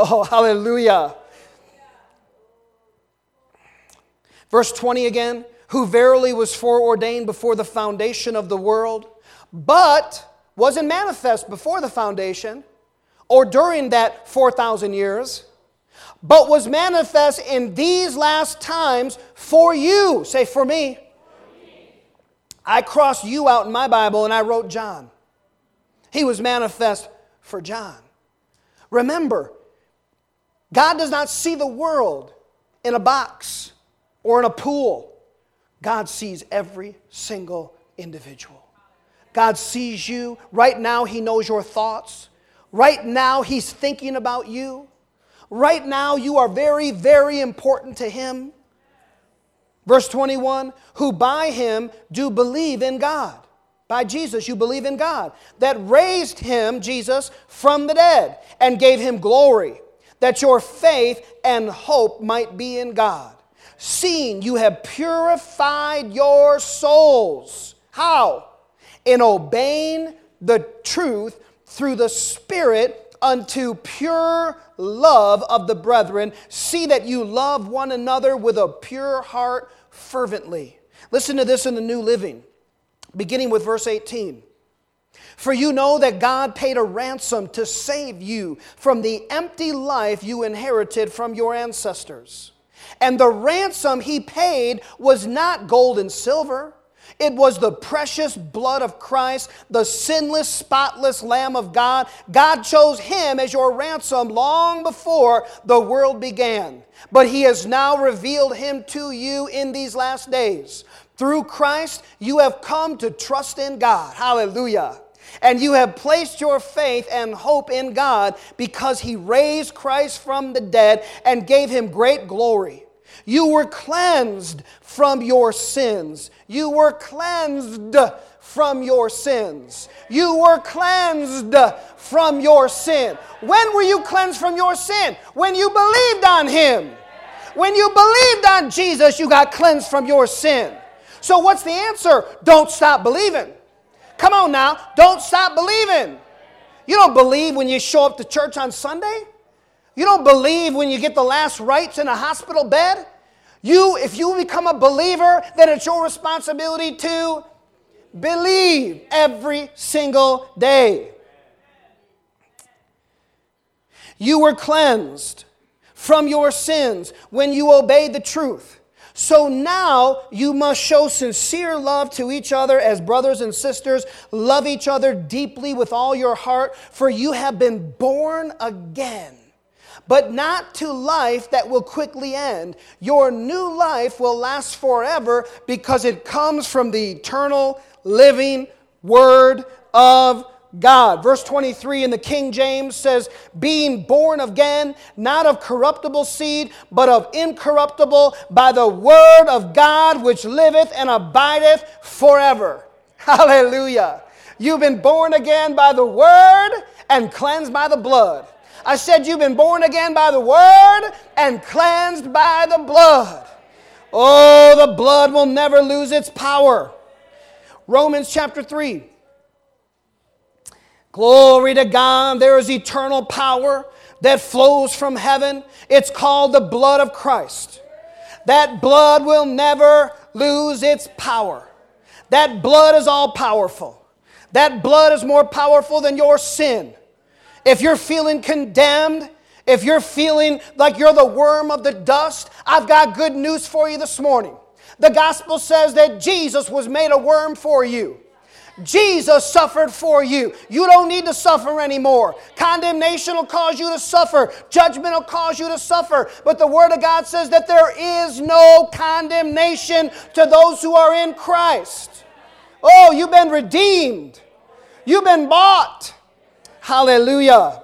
Oh, hallelujah. Verse 20 again, who verily was foreordained before the foundation of the world, but wasn't manifest before the foundation or during that 4,000 years, but was manifest in these last times for you. Say, for me. I crossed you out in my Bible and I wrote John. He was manifest for John. Remember, God does not see the world in a box or in a pool. God sees every single individual. God sees you. Right now, He knows your thoughts. Right now, He's thinking about you. Right now, you are very, very important to Him. Verse 21 Who by Him do believe in God. By Jesus, you believe in God, that raised Him, Jesus, from the dead and gave Him glory, that your faith and hope might be in God. Seeing you have purified your souls. How? In obeying the truth through the Spirit unto pure love of the brethren. See that you love one another with a pure heart fervently. Listen to this in the New Living, beginning with verse 18. For you know that God paid a ransom to save you from the empty life you inherited from your ancestors. And the ransom he paid was not gold and silver it was the precious blood of Christ, the sinless, spotless Lamb of God. God chose him as your ransom long before the world began. But he has now revealed him to you in these last days. Through Christ, you have come to trust in God. Hallelujah. And you have placed your faith and hope in God because he raised Christ from the dead and gave him great glory. You were cleansed from your sins. You were cleansed from your sins. You were cleansed from your sin. When were you cleansed from your sin? When you believed on Him. When you believed on Jesus, you got cleansed from your sin. So, what's the answer? Don't stop believing. Come on now, don't stop believing. You don't believe when you show up to church on Sunday. You don't believe when you get the last rites in a hospital bed. You, if you become a believer, then it's your responsibility to believe every single day. You were cleansed from your sins when you obeyed the truth. So now you must show sincere love to each other as brothers and sisters. Love each other deeply with all your heart, for you have been born again but not to life that will quickly end. Your new life will last forever because it comes from the eternal, living Word of God. Verse 23 in the King James says, Being born again, not of corruptible seed, but of incorruptible, by the Word of God which liveth and abideth forever. Hallelujah. You've been born again by the Word and cleansed by the blood. I said, You've been born again by the word and cleansed by the blood. Oh, the blood will never lose its power. Romans chapter 3. Glory to God. There is eternal power that flows from heaven. It's called the blood of Christ. That blood will never lose its power. That blood is all powerful. That blood is more powerful than your sin. If you're feeling condemned, if you're feeling like you're the worm of the dust, I've got good news for you this morning. The gospel says that Jesus was made a worm for you. Jesus suffered for you. You don't need to suffer anymore. Condemnation will cause you to suffer, judgment will cause you to suffer. But the Word of God says that there is no condemnation to those who are in Christ. Oh, you've been redeemed, you've been bought. Hallelujah.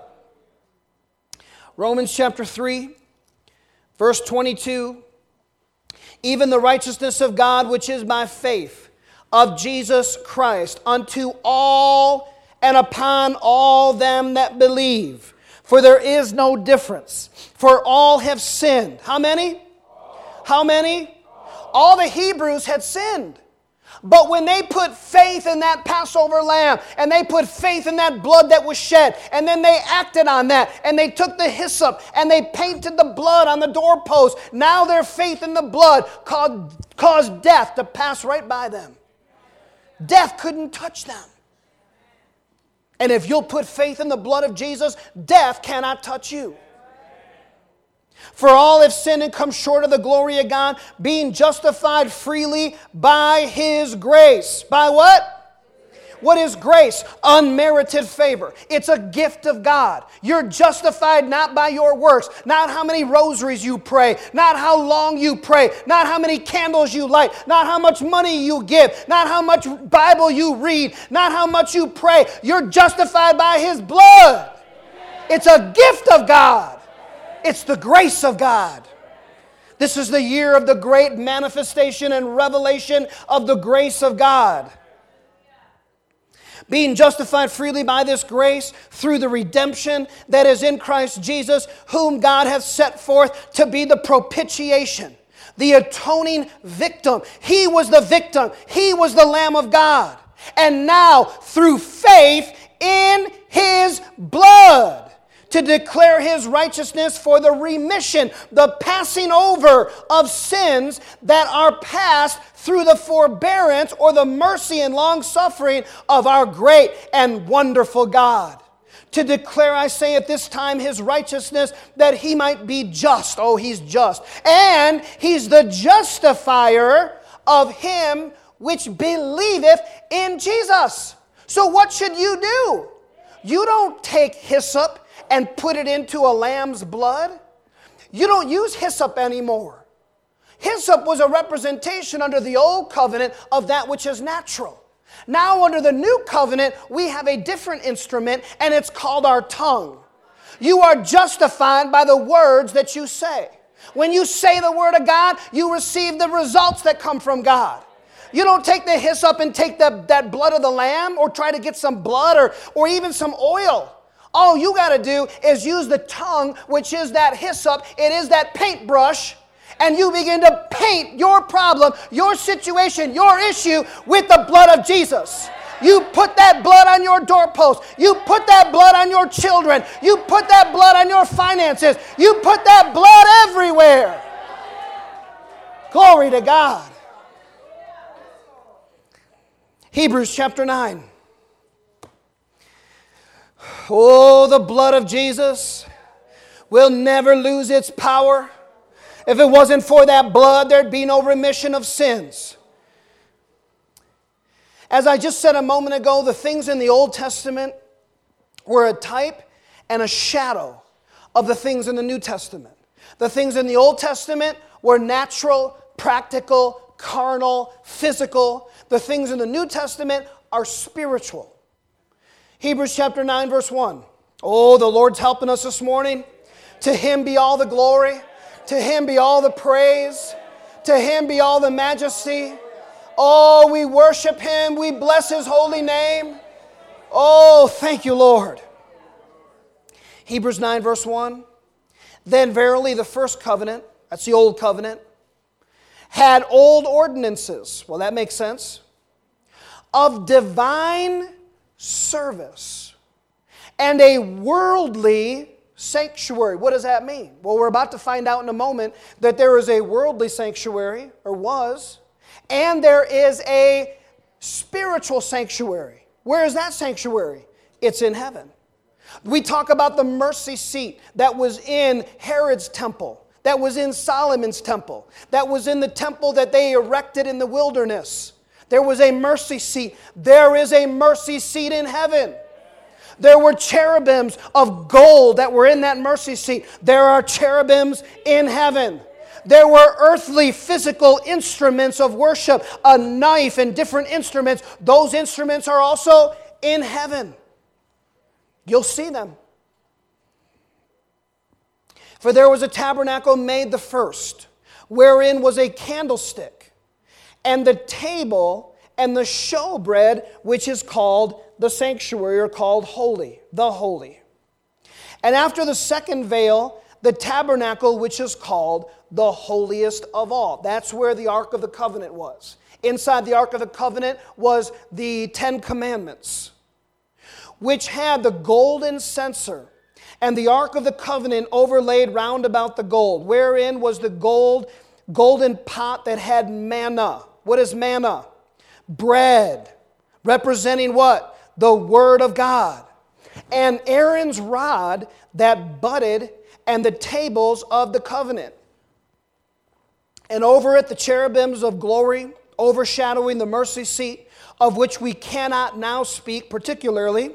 Romans chapter 3, verse 22. Even the righteousness of God, which is by faith of Jesus Christ, unto all and upon all them that believe. For there is no difference. For all have sinned. How many? How many? All the Hebrews had sinned. But when they put faith in that Passover lamb and they put faith in that blood that was shed, and then they acted on that and they took the hyssop and they painted the blood on the doorpost, now their faith in the blood caused, caused death to pass right by them. Death couldn't touch them. And if you'll put faith in the blood of Jesus, death cannot touch you. For all have sinned and come short of the glory of God, being justified freely by His grace. By what? What is grace? Unmerited favor. It's a gift of God. You're justified not by your works, not how many rosaries you pray, not how long you pray, not how many candles you light, not how much money you give, not how much Bible you read, not how much you pray. You're justified by His blood. It's a gift of God. It's the grace of God. This is the year of the great manifestation and revelation of the grace of God. Being justified freely by this grace through the redemption that is in Christ Jesus, whom God hath set forth to be the propitiation, the atoning victim. He was the victim, He was the Lamb of God. And now, through faith in His blood, to declare his righteousness for the remission, the passing over of sins that are passed through the forbearance or the mercy and long suffering of our great and wonderful God. To declare, I say at this time, his righteousness that he might be just. Oh, he's just. And he's the justifier of him which believeth in Jesus. So, what should you do? You don't take hyssop and put it into a lamb's blood. You don't use hyssop anymore. Hyssop was a representation under the old covenant of that which is natural. Now, under the new covenant, we have a different instrument, and it's called our tongue. You are justified by the words that you say. When you say the word of God, you receive the results that come from God. You don't take the hyssop and take the, that blood of the lamb or try to get some blood or, or even some oil. All you got to do is use the tongue, which is that hyssop, it is that paintbrush, and you begin to paint your problem, your situation, your issue with the blood of Jesus. You put that blood on your doorpost. You put that blood on your children. You put that blood on your finances. You put that blood everywhere. Glory to God. Hebrews chapter 9. Oh, the blood of Jesus will never lose its power. If it wasn't for that blood, there'd be no remission of sins. As I just said a moment ago, the things in the Old Testament were a type and a shadow of the things in the New Testament. The things in the Old Testament were natural, practical, carnal, physical. The things in the New Testament are spiritual. Hebrews chapter 9, verse 1. Oh, the Lord's helping us this morning. To him be all the glory, to him be all the praise, to him be all the majesty. Oh, we worship him, we bless his holy name. Oh, thank you, Lord. Hebrews 9, verse 1. Then verily the first covenant, that's the old covenant, had old ordinances. Well, that makes sense. Of divine service and a worldly sanctuary. What does that mean? Well, we're about to find out in a moment that there is a worldly sanctuary, or was, and there is a spiritual sanctuary. Where is that sanctuary? It's in heaven. We talk about the mercy seat that was in Herod's temple, that was in Solomon's temple, that was in the temple that they erected in the wilderness. There was a mercy seat. There is a mercy seat in heaven. There were cherubims of gold that were in that mercy seat. There are cherubims in heaven. There were earthly physical instruments of worship, a knife and different instruments. Those instruments are also in heaven. You'll see them. For there was a tabernacle made the first, wherein was a candlestick and the table and the showbread, which is called the sanctuary or called holy, the holy. And after the second veil, the tabernacle, which is called the holiest of all. That's where the Ark of the Covenant was. inside the Ark of the Covenant was the Ten Commandments, which had the golden censer and the Ark of the Covenant overlaid round about the gold, wherein was the gold, golden pot that had manna. What is manna? Bread, representing what? The Word of God. And Aaron's rod that budded, and the tables of the covenant. And over it, the cherubims of glory, overshadowing the mercy seat, of which we cannot now speak particularly.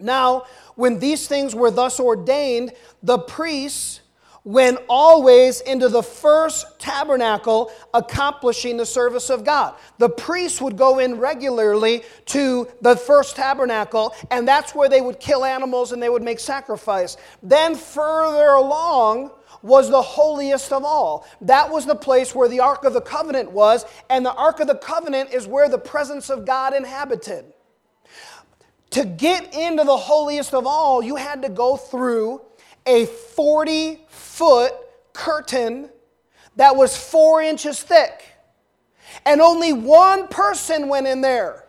Now, when these things were thus ordained, the priests went always into the first tabernacle, accomplishing the service of God. The priests would go in regularly to the first tabernacle, and that's where they would kill animals and they would make sacrifice. Then, further along, was the holiest of all. That was the place where the Ark of the Covenant was, and the Ark of the Covenant is where the presence of God inhabited. To get into the holiest of all, you had to go through a 40 foot curtain that was four inches thick. And only one person went in there,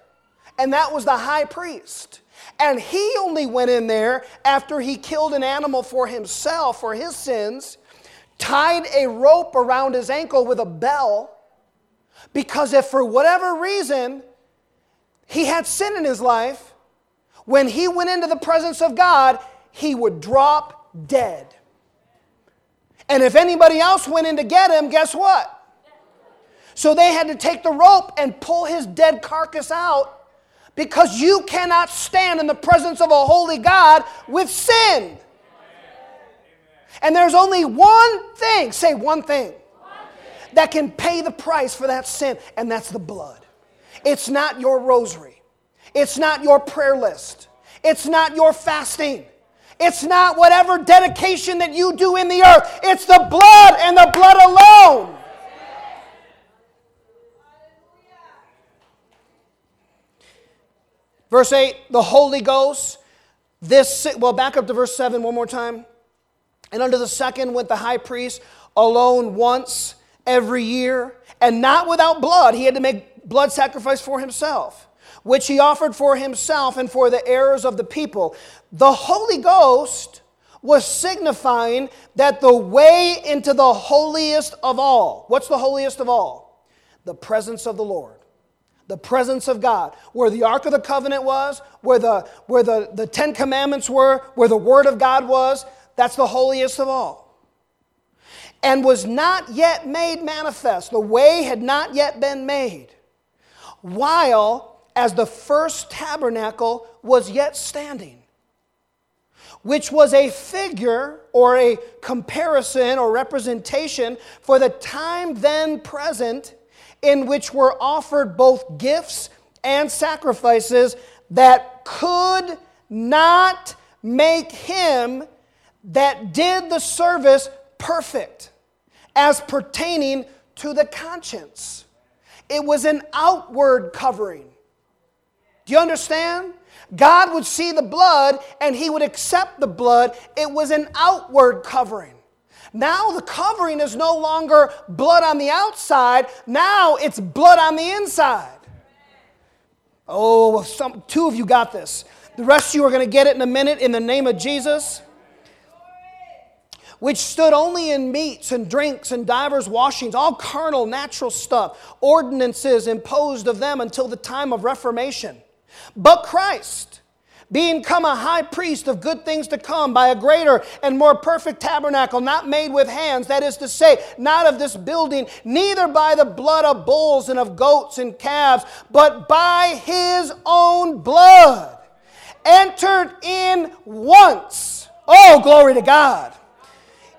and that was the high priest. And he only went in there after he killed an animal for himself for his sins, tied a rope around his ankle with a bell, because if for whatever reason he had sin in his life, when he went into the presence of God, he would drop dead. And if anybody else went in to get him, guess what? So they had to take the rope and pull his dead carcass out because you cannot stand in the presence of a holy God with sin. And there's only one thing, say one thing, that can pay the price for that sin, and that's the blood. It's not your rosary. It's not your prayer list. It's not your fasting. It's not whatever dedication that you do in the earth. It's the blood and the blood alone. Verse 8, the Holy Ghost. This, well, back up to verse 7 one more time. And under the second went the high priest alone once every year, and not without blood. He had to make blood sacrifice for himself which he offered for himself and for the errors of the people. The Holy Ghost was signifying that the way into the holiest of all, what's the holiest of all? The presence of the Lord. The presence of God. Where the Ark of the Covenant was, where the, where the, the Ten Commandments were, where the Word of God was, that's the holiest of all and was not yet made manifest. The way had not yet been made. While as the first tabernacle was yet standing, which was a figure or a comparison or representation for the time then present in which were offered both gifts and sacrifices that could not make him that did the service perfect as pertaining to the conscience. It was an outward covering. Do you understand? God would see the blood and he would accept the blood. It was an outward covering. Now the covering is no longer blood on the outside, now it's blood on the inside. Oh, some, two of you got this. The rest of you are going to get it in a minute in the name of Jesus. Which stood only in meats and drinks and divers washings, all carnal, natural stuff, ordinances imposed of them until the time of Reformation but Christ, being come a high priest of good things to come by a greater and more perfect tabernacle, not made with hands, that is to say, not of this building, neither by the blood of bulls and of goats and calves, but by his own blood, entered in once. Oh, glory to God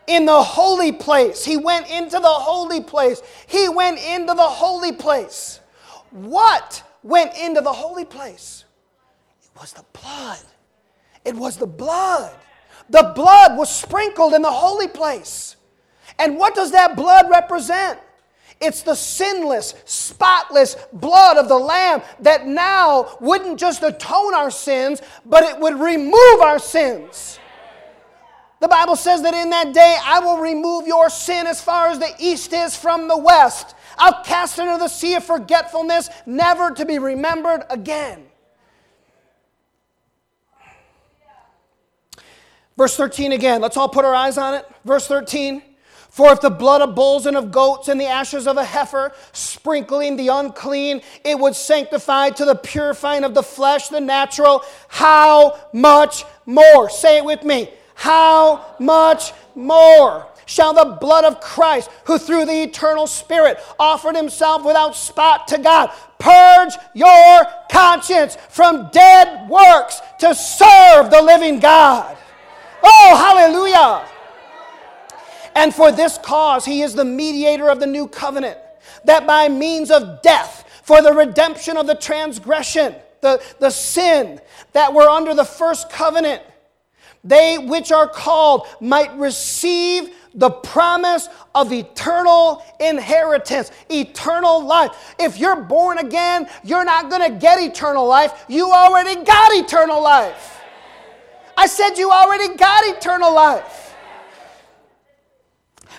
in the holy place. He went into the holy place. He went into the holy place. What went into the holy place? It was the blood. It was the blood. The blood was sprinkled in the holy place. And what does that blood represent? It's the sinless, spotless blood of the Lamb that now wouldn't just atone our sins, but it would remove our sins. The Bible says that in that day I will remove your sin as far as the east is from the west. I'll cast it into the sea of forgetfulness, never to be remembered again. Verse 13 again. Let's all put our eyes on it. Verse 13. For if the blood of bulls and of goats and the ashes of a heifer, sprinkling the unclean, it would sanctify to the purifying of the flesh, the natural, how much more? Say it with me. How much more? Shall the blood of Christ, who through the eternal Spirit offered himself without spot to God, purge your conscience from dead works to serve the living God? Oh, hallelujah! And for this cause, he is the mediator of the new covenant, that by means of death, for the redemption of the transgression, the, the sin that were under the first covenant, they which are called might receive the promise of eternal inheritance, eternal life. If you're born again, you're not going to get eternal life. You already got eternal life. I said you already got eternal life.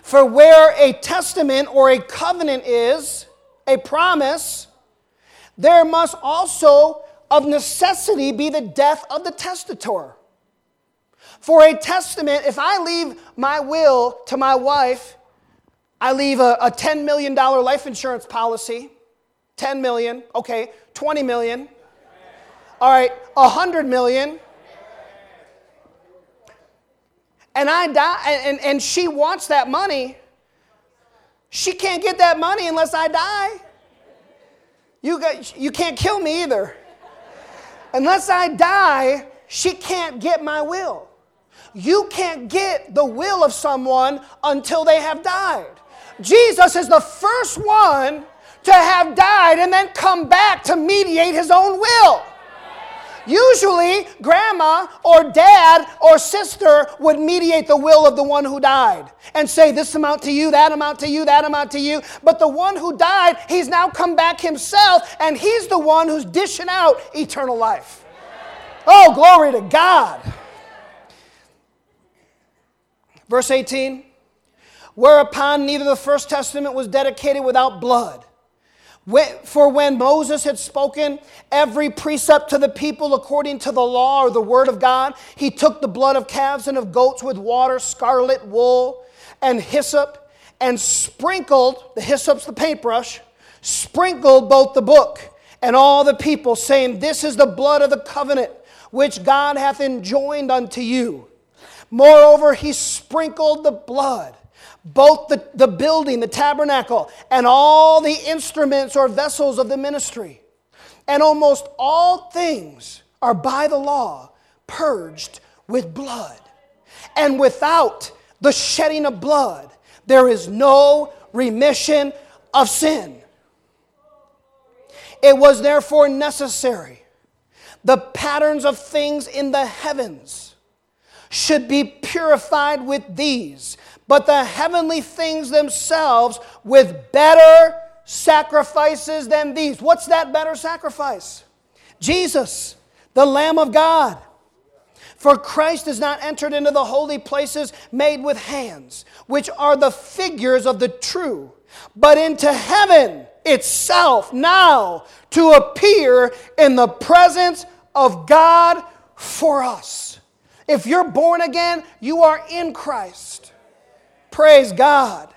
For where a testament or a covenant is, a promise, there must also of necessity be the death of the testator. For a testament, if I leave my will to my wife, I leave a, a $10 million life insurance policy, 10 million, okay, 20 million, all right, 100 million, and I die, and, and she wants that money, she can't get that money unless I die. You, got, you can't kill me either. Unless I die, she can't get my will. You can't get the will of someone until they have died. Jesus is the first one to have died and then come back to mediate his own will. Usually, grandma or dad or sister would mediate the will of the one who died and say, This amount to you, that amount to you, that amount to you. But the one who died, he's now come back himself, and he's the one who's dishing out eternal life. Oh, glory to God. Verse 18 Whereupon neither the first testament was dedicated without blood for when Moses had spoken every precept to the people according to the law or the word of God, he took the blood of calves and of goats with water, scarlet wool, and hyssop, and sprinkled, the hyssop's the paintbrush, sprinkled both the book and all the people, saying, This is the blood of the covenant which God hath enjoined unto you. Moreover, he sprinkled the blood both the, the building, the tabernacle, and all the instruments or vessels of the ministry. And almost all things are by the law purged with blood. And without the shedding of blood, there is no remission of sin. It was therefore necessary the patterns of things in the heavens should be purified with these but the heavenly things themselves with better sacrifices than these. What's that better sacrifice? Jesus, the Lamb of God. For Christ has not entered into the holy places made with hands, which are the figures of the true, but into heaven itself now to appear in the presence of God for us. If you're born again, you are in Christ. Praise God.